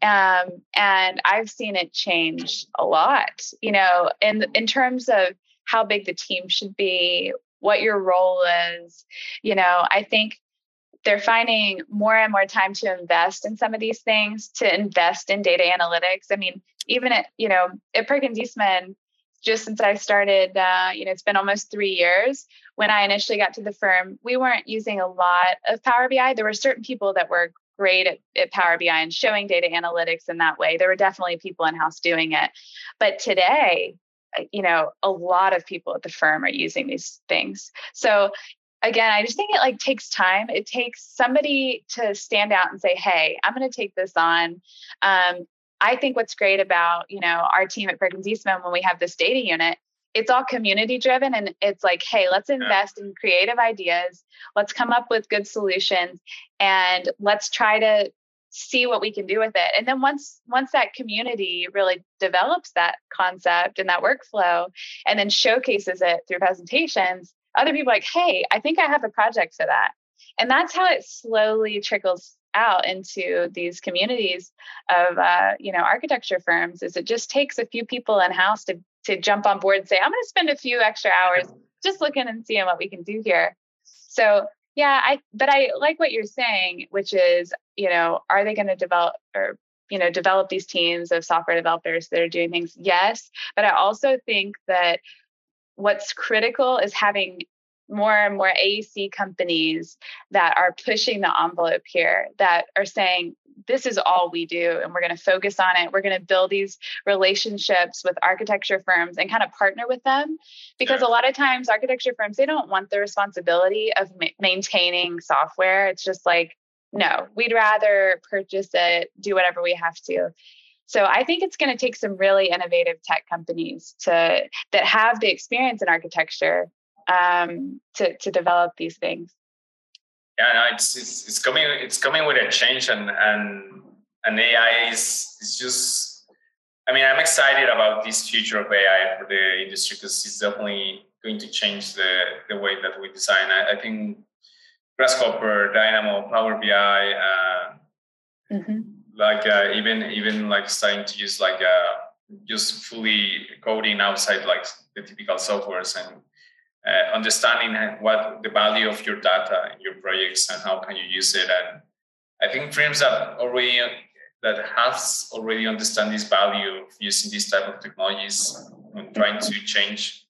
Um, and I've seen it change a lot, you know, in in terms of how big the team should be, what your role is. You know, I think they're finding more and more time to invest in some of these things, to invest in data analytics. I mean, even at, you know, at Perkins Eastman, just since I started, uh, you know, it's been almost three years. When I initially got to the firm, we weren't using a lot of Power BI. There were certain people that were great at, at Power BI and showing data analytics in that way. There were definitely people in house doing it. But today, you know, a lot of people at the firm are using these things. So again, I just think it like takes time. It takes somebody to stand out and say, "Hey, I'm going to take this on." Um, I think what's great about, you know, our team at Perkins Eastman when we have this data unit, it's all community driven and it's like, hey, let's invest yeah. in creative ideas. Let's come up with good solutions and let's try to see what we can do with it. And then once once that community really develops that concept and that workflow and then showcases it through presentations other people like hey i think i have a project for that. And that's how it slowly trickles out into these communities of uh, you know architecture firms is it just takes a few people in house to to jump on board and say i'm going to spend a few extra hours just looking and seeing what we can do here. So yeah i but i like what you're saying which is you know are they going to develop or you know develop these teams of software developers that are doing things? Yes but i also think that what's critical is having more and more AEC companies that are pushing the envelope here, that are saying, this is all we do, and we're going to focus on it. We're going to build these relationships with architecture firms and kind of partner with them. Because yeah. a lot of times, architecture firms, they don't want the responsibility of ma- maintaining software. It's just like, no, we'd rather purchase it, do whatever we have to. So I think it's going to take some really innovative tech companies to that have the experience in architecture um, to to develop these things. Yeah, no, it's, it's it's coming it's coming with a change, and and and AI is is just. I mean, I'm excited about this future of AI for the industry because it's definitely going to change the the way that we design. I, I think Grasshopper, Dynamo, Power BI, uh, mm-hmm. like uh, even even like starting to use like uh, just fully coding outside like the typical softwares and uh, understanding what the value of your data in your projects and how can you use it. And i think firms that already that has already understand this value of using this type of technologies and trying to change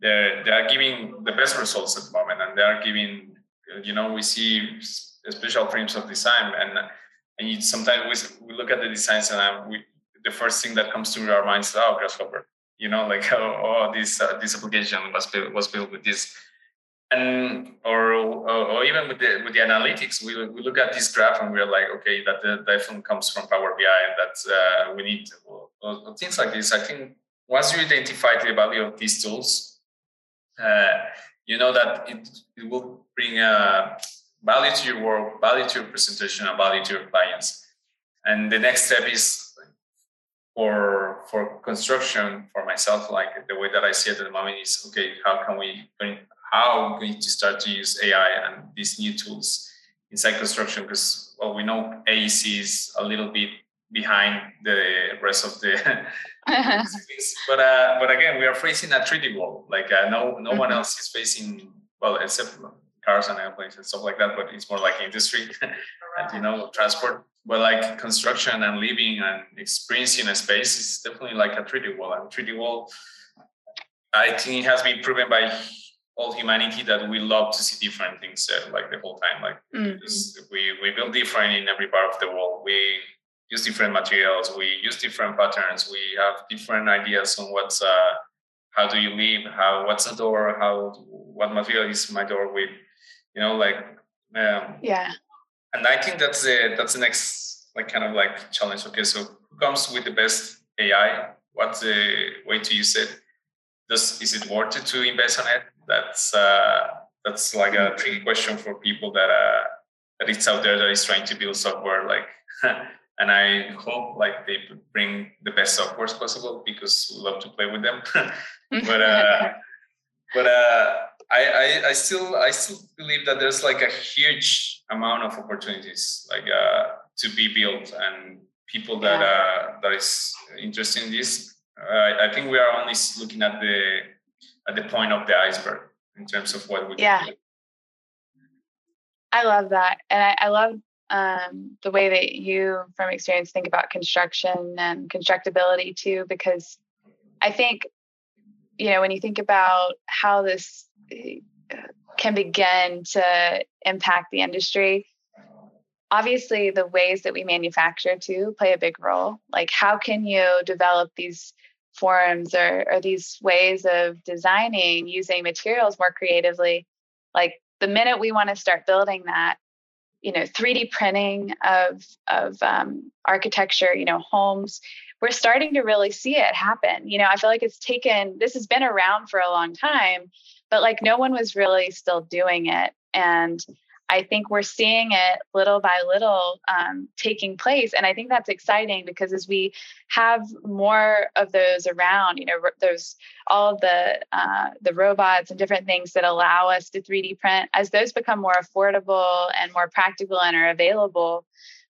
they're, they are giving the best results at the moment and they are giving you know we see special frames of design and and you, sometimes we, we look at the designs and I, we, the first thing that comes to our minds is oh grasshopper you know like oh, oh this uh, this application was built was built with this. And or, or, or even with the with the analytics we, we look at this graph and we're like okay that definitely comes from power bi and that uh, we need things like this. I think once you identify the value of these tools uh, you know that it, it will bring uh, value to your work value to your presentation and value to your clients. And the next step is for for construction for myself like the way that i see it at the moment is okay how can we how are we going to start to use ai and these new tools inside construction? Because well we know aec is a little bit behind the rest of the but uh, but again we are facing a 3d wall like uh, no no one mm-hmm. else is facing well except cars and airplanes and stuff like that but it's more like industry and you know transport but like construction and living and experiencing a space is definitely like a 3D wall. And 3D wall, I think it has been proven by all humanity that we love to see different things uh, like the whole time. Like mm-hmm. we we build different in every part of the world. We use different materials. We use different patterns. We have different ideas on what's uh, how do you live? How what's a door? How what material is my door with? You know, like um, yeah and I think that's the that's the next like kind of like challenge. Okay, so who comes with the best AI? What's the way to use it? Does is it worth it to invest on it? That's uh, that's like a tricky question for people that uh, that it's out there that is trying to build software. Like, and I hope like they bring the best softwares possible because we love to play with them. but uh, but uh, I, I, I still I still believe that there's like a huge amount of opportunities like uh, to be built and people that uh, that is interested in this. Uh, I think we are only looking at the at the point of the iceberg in terms of what we can yeah. I love that, and I, I love um, the way that you, from experience, think about construction and constructability too, because I think you know when you think about how this can begin to impact the industry. Obviously the ways that we manufacture too play a big role. Like how can you develop these forms or, or these ways of designing using materials more creatively? Like the minute we want to start building that you know 3d printing of of um, architecture you know homes we're starting to really see it happen. You know i feel like it's taken this has been around for a long time but like no one was really still doing it and I think we're seeing it little by little um, taking place. And I think that's exciting because as we have more of those around, you know, there's all the uh, the robots and different things that allow us to 3D print, as those become more affordable and more practical and are available,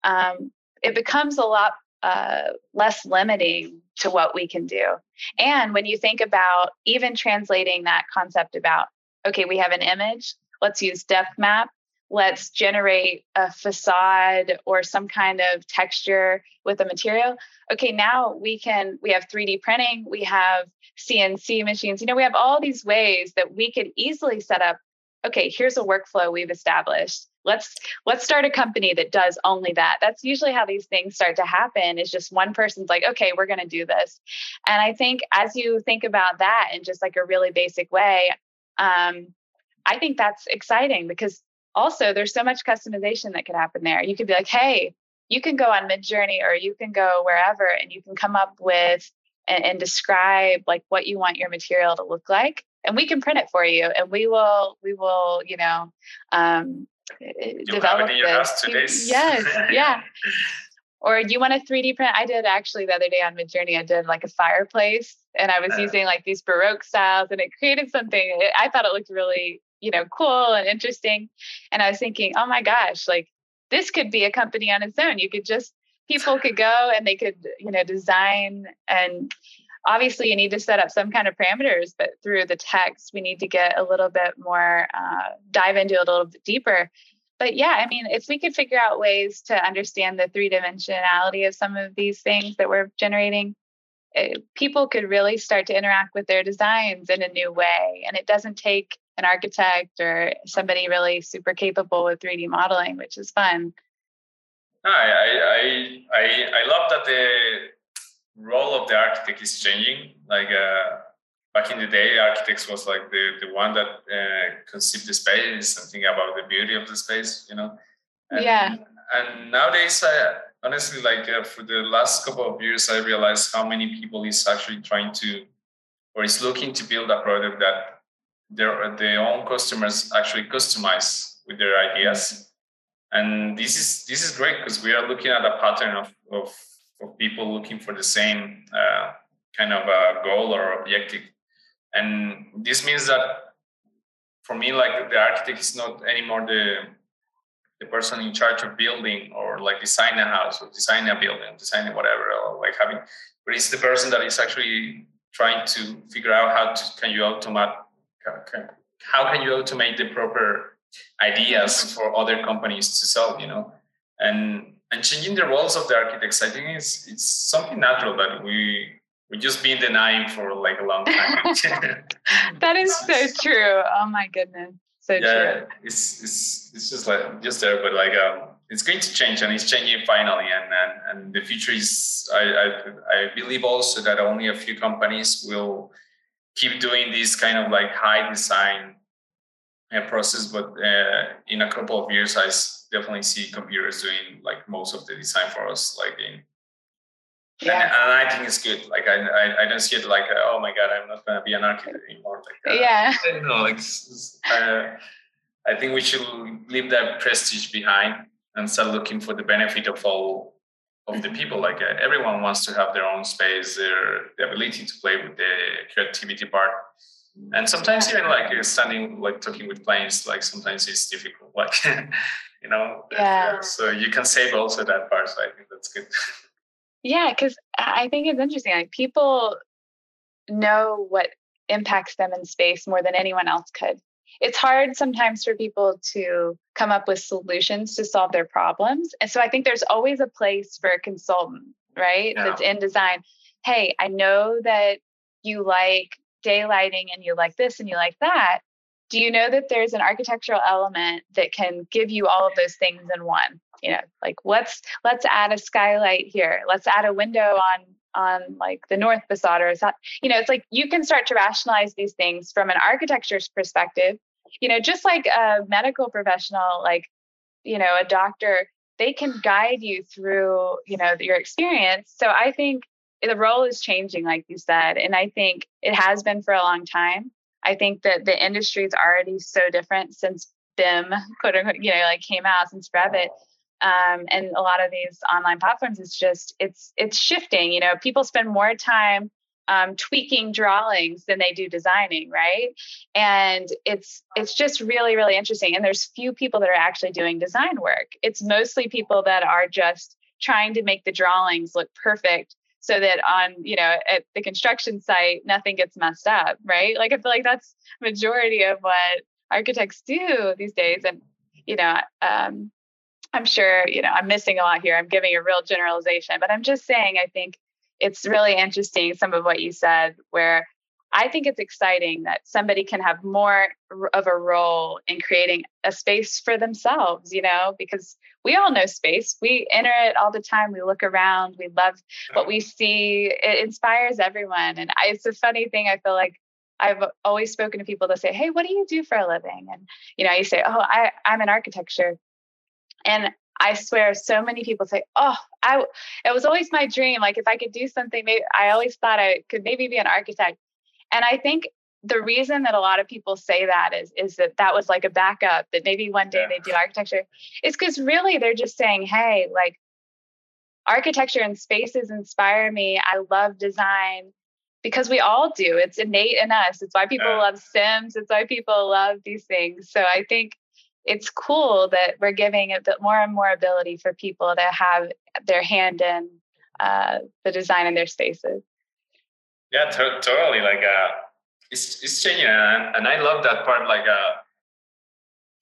um, it becomes a lot uh, less limiting to what we can do. And when you think about even translating that concept about, okay, we have an image, let's use depth map let's generate a facade or some kind of texture with a material okay now we can we have 3d printing we have cnc machines you know we have all these ways that we could easily set up okay here's a workflow we've established. Let's let's start a company that does only that. That's usually how these things start to happen is just one person's like okay we're going to do this. And i think as you think about that in just like a really basic way um, i think that's exciting because also there's so much customization that could happen there. You could be like, hey, you can go on Midjourney or you can go wherever and you can come up with and, and describe like what you want your material to look like and we can print it for you and we will we will you know um, You'll develop this. yes yeah or you want a 3d print i did actually the other day on midjourney i did like a fireplace and i was uh, using like these baroque styles and it created something i thought it looked really you know, cool and interesting. And I was thinking, oh my gosh, like this could be a company on its own. You could just, people could go and they could, you know, design and obviously you need to set up some kind of parameters, but through the text, we need to get a little bit more, uh, dive into it a little bit deeper. But yeah, I mean, if we could figure out ways to understand the three dimensionality of some of these things that we're generating, it, eh, people could really start to interact with their designs in a new way. And it doesn't take an architect or somebody really super capable with 3D modeling, which is fun. I, I, I, I love that the role of the architect is changing. Like uh, back in the day, architects was like the, the one that uh, conceived the space and think about the beauty of the space, you know? And, yeah. And nowadays, I honestly, like uh, for the last couple of years, I realized how many people is actually trying to, or is looking to build a product that their their own customers actually customize with their ideas and this is this is great because we are looking at a pattern of of, of people looking for the same uh, kind of a goal or objective. And this means that for me like the architect is not anymore the the person in charge of building or like design a house or design a building designing whatever or like having but it's the person that is actually trying to figure out how to can you automate how can you automate the proper ideas for other companies to sell you know? And and changing the roles of the architects i think it's it's something natural that we we just been denying for like a long time. That is so true. Oh my goodness. So yeah, true. it's it's it's just like just there but like um it's going to change and it's changing finally and and, and the future is I, I i believe also that only a few companies will keep doing this kind of like high design process but uh, in a couple of years i definitely see computers doing like most of the design for us like in yeah. and, and i think it's good. Like I, I, I don't see it like oh my god i'm not going to be an architect anymore like uh, yeah. You know like uh, i think we should leave that prestige behind and start looking for the benefit of all of the people like uh, everyone wants to have their own space their the ability to play with the creativity part and sometimes even like uh, standing like talking with clients like sometimes it's difficult like you know yeah. so you can save also that part so i think that's good yeah because i think it's interesting like people know what impacts them in space more than anyone else could it's hard sometimes for people to come up with solutions to solve their problems. And so I think there's always a place for a consultant, right? Yeah. That's in design. Hey, I know that you like daylighting and you like this and you like that. Do you know that there's an architectural element that can give you all of those things in one? You know, like let's let's add a skylight here. Let's add a window on on like the north facade or that you know it's like you can start to rationalize these things from an architecture's perspective you know just like a medical professional like you know a doctor they can guide you through you know your experience so i think the role is changing like you said and i think it has been for a long time i think that the industry is already so different since BIM, quote unquote, you know, like came out since Revit. Um, and a lot of these online platforms, it's just it's it's shifting. You know, people spend more time um, tweaking drawings than they do designing, right? And it's it's just really really interesting. And there's few people that are actually doing design work. It's mostly people that are just trying to make the drawings look perfect so that on you know at the construction site nothing gets messed up right? Like i feel like that's majority of what architects do these days. And you know um, i'm sure you know i'm missing a lot here. I'm giving a real generalization but i'm just saying i think it's really interesting some of what you said where I think it's exciting that somebody can have more of a role in creating a space for themselves, you know, because we all know space. We enter it all the time. We look around, we love what we see. It inspires everyone. And I, it's a funny thing. I feel like I've always spoken to people that say, Hey, what do you do for a living? And, you know, you say, Oh, I, I'm in architecture. And I swear, so many people say, "Oh, I." It was always my dream. Like if I could do something, maybe I always thought I could maybe be an architect. And I think the reason that a lot of people say that is is that that was like a backup that maybe one day yeah. they do architecture is because really they're just saying, "Hey, like architecture and spaces inspire me. I love design." Because we all do. It's innate in us. It's why people yeah. love Sims. It's why people love these things. So I think it's cool that we're giving a bit more and more ability for people to have their hand in uh, the design in their spaces. Yeah, to- totally. Like, uh, it's it's changing, and, I love that part. Like, uh,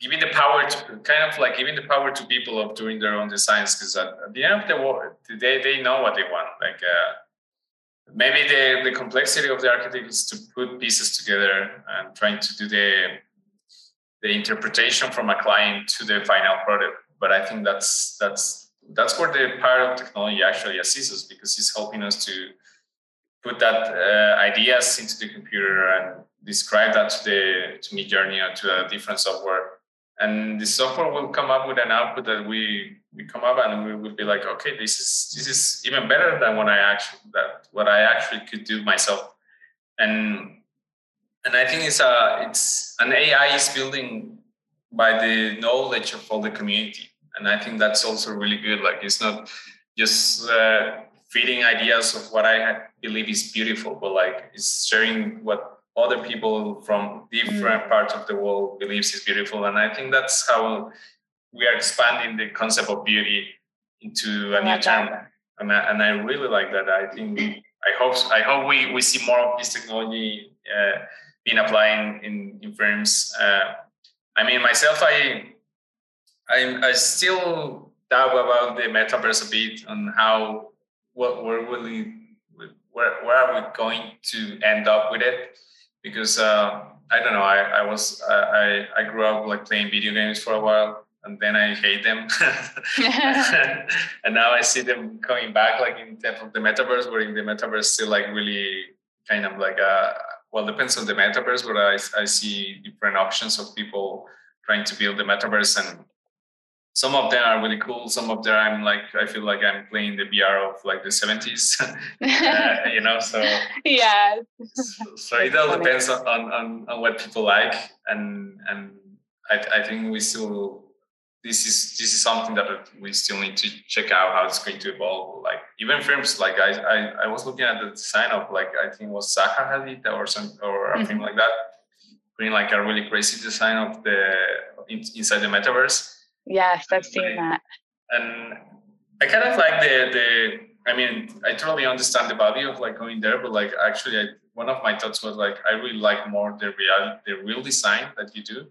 giving the power to kind of like giving the power to people of doing their own designs, because at, at, the end of the world, they they know what they want. Like. Uh, maybe the, the complexity of the architect is to put pieces together and trying to do the the interpretation from a client to the final product. But I think that's that's that's where the power of technology actually assists us because it's helping us to put that uh, ideas into the computer and describe that to the to Midjourney or to a different software. And the software will come up with an output that we we come up and we will be like, okay, this is this is even better than what I actually that what I actually could do myself. And and I think it's a it's an AI is building by the knowledge of all the community, and I think that's also really good. Like it's not just uh, feeding ideas of what I believe is beautiful, but like it's sharing what other people from different mm. parts of the world believes is beautiful, and I think that's how we are expanding the concept of beauty into a new term. And I, and I really like that. I think I hope I hope we, we see more of this technology uh, been applying in, in firms. Uh, I mean, myself, I, I'm, I still doubt about the metaverse a bit on how what where will we where where are we going to end up with it? Because uh, I don't know. I, I was I I grew up like playing video games for a while, and then I hate them, and now I see them coming back like in terms of the metaverse, where in the metaverse still like really kind of like a well, depends on the metaverse, but I, I see different options of people trying to build the metaverse and some of them are really cool. Some of them I'm like, I feel like I'm playing the VR of like the 70s, uh, you know, so. Yeah. so, so it all depends on, on, on what people like. And, and I, I think we still this is this is something that we still need to check out how it's going to evolve. Like even films, like I I, I was looking at the design of like I think it was Zaha Hadid or some or mm-hmm. like that, putting like a really crazy design of the in, inside the metaverse. Yes, I've seen that. And I kind of like the the. I mean, I totally understand the value of like going there, but like actually, I, one of my thoughts was like I really like more the real the real design that you do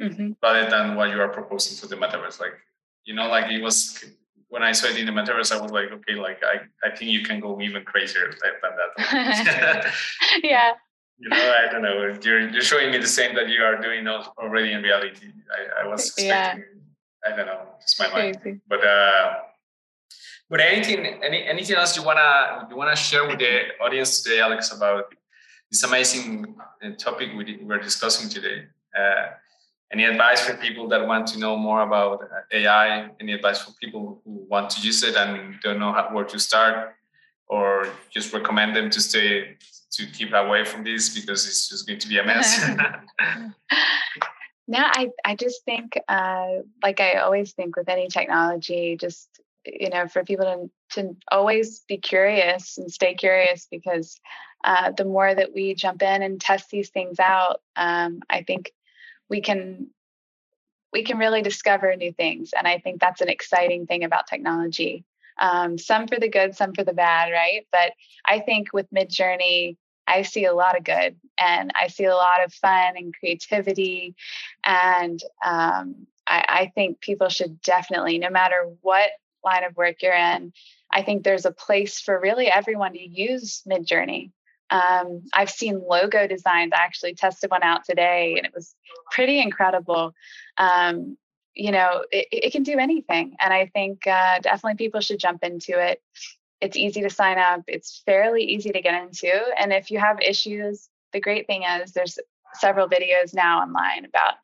mm-hmm. rather than what you are proposing to the metaverse. Like, you know, like it was when I saw it in the metaverse, I was like, okay, like I, I think you can go even crazier than that. yeah. You know, I don't know. You're you're showing me the same that you are doing already in reality. I, I was expecting. Yeah. I don't know. It's my mind. Crazy. But uh, but anything any anything else you wanna you wanna share with the audience today, Alex, about this amazing uh, topic we we're discussing today? Uh, any advice for people that want to know more about AI? Any advice for people who want to use it and don't know how, where to start, or just recommend them to stay to keep away from this because it's just going to be a mess? no, I, I just think, uh, like I always think with any technology, just, you know, for people to, to always be curious and stay curious because uh, the more that we jump in and test these things out, um, I think we can we can really discover new things. And I think that's an exciting thing about technology. Um, some for the good, some for the bad, right? But I think with Midjourney, I see a lot of good and I see a lot of fun and creativity. And um, I, I think people should definitely, no matter what line of work you're in, I think there's a place for really everyone to use Midjourney. Um, I've seen logo designs. I actually tested one out today, and it was pretty incredible. Um, you know, it, it, can do anything, and I think uh, definitely people should jump into it. It's easy to sign up. It's fairly easy to get into, and if you have issues, the great thing is there's several videos now online about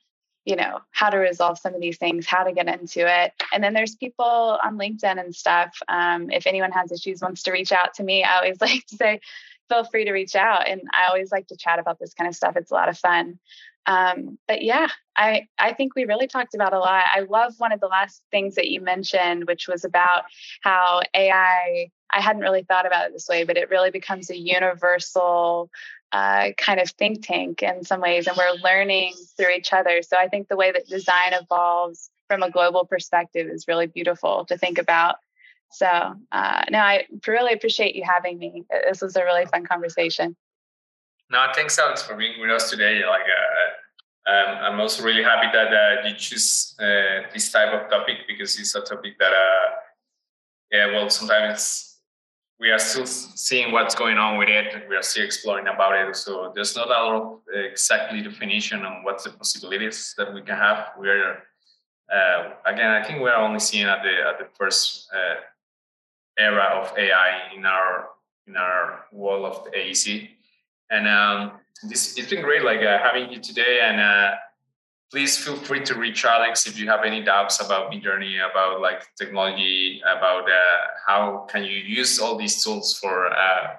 you know how to resolve some of these things how to get into it and then there's people on linkedin and stuff um, if anyone has issues wants to reach out to me i always like to say feel free to reach out. And I always like to chat about this kind of stuff. It's a lot of fun. Um, but yeah, I, I think we really talked about a lot. I love one of the last things that you mentioned, which was about how AI, I hadn't really thought about it this way, but it really becomes a universal uh, kind of think tank in some ways, and we're learning through each other. So I think the way that design evolves from a global perspective is really beautiful to think about. So, uh, no, I really appreciate you having me. This was a really fun conversation. No, thanks, Alex, for being with us today. Like, uh, um, I'm also really happy that uh, you choose uh, this type of topic because it's a topic that, uh, yeah, well, sometimes we are still seeing what's going on with it. We are still exploring about it. So there's not a lot of exactly definition on what's the possibilities that we can have. We're uh, again, I think we're only seeing at the at the first uh, era of AI in our in our world of the AEC. And um, this it's been great, like uh, having you today. And uh, please feel free to reach Alex if you have any doubts about Midjourney, about like technology, about uh, how can you use all these tools for uh,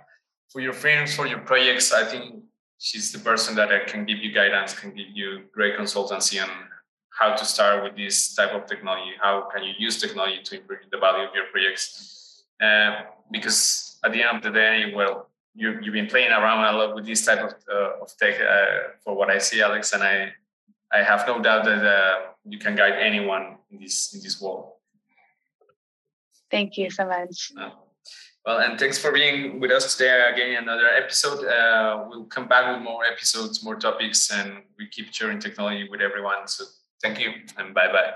for your friends, for your projects. I think she's the person that can give you guidance, can give you great consultancy on how to start with this type of technology. How can you use technology to improve the value of your projects? Uh, because at the end of the day, well, you, you've been playing around a lot with this type of, uh, of tech uh, for what I see, Alex, and I, I have no doubt that uh, you can guide anyone in this, in this world. Thank you so much. Well, and thanks for being with us today again. Another episode. Uh, we'll come back with more episodes, more topics, and we keep sharing technology with everyone. So thank you and bye bye.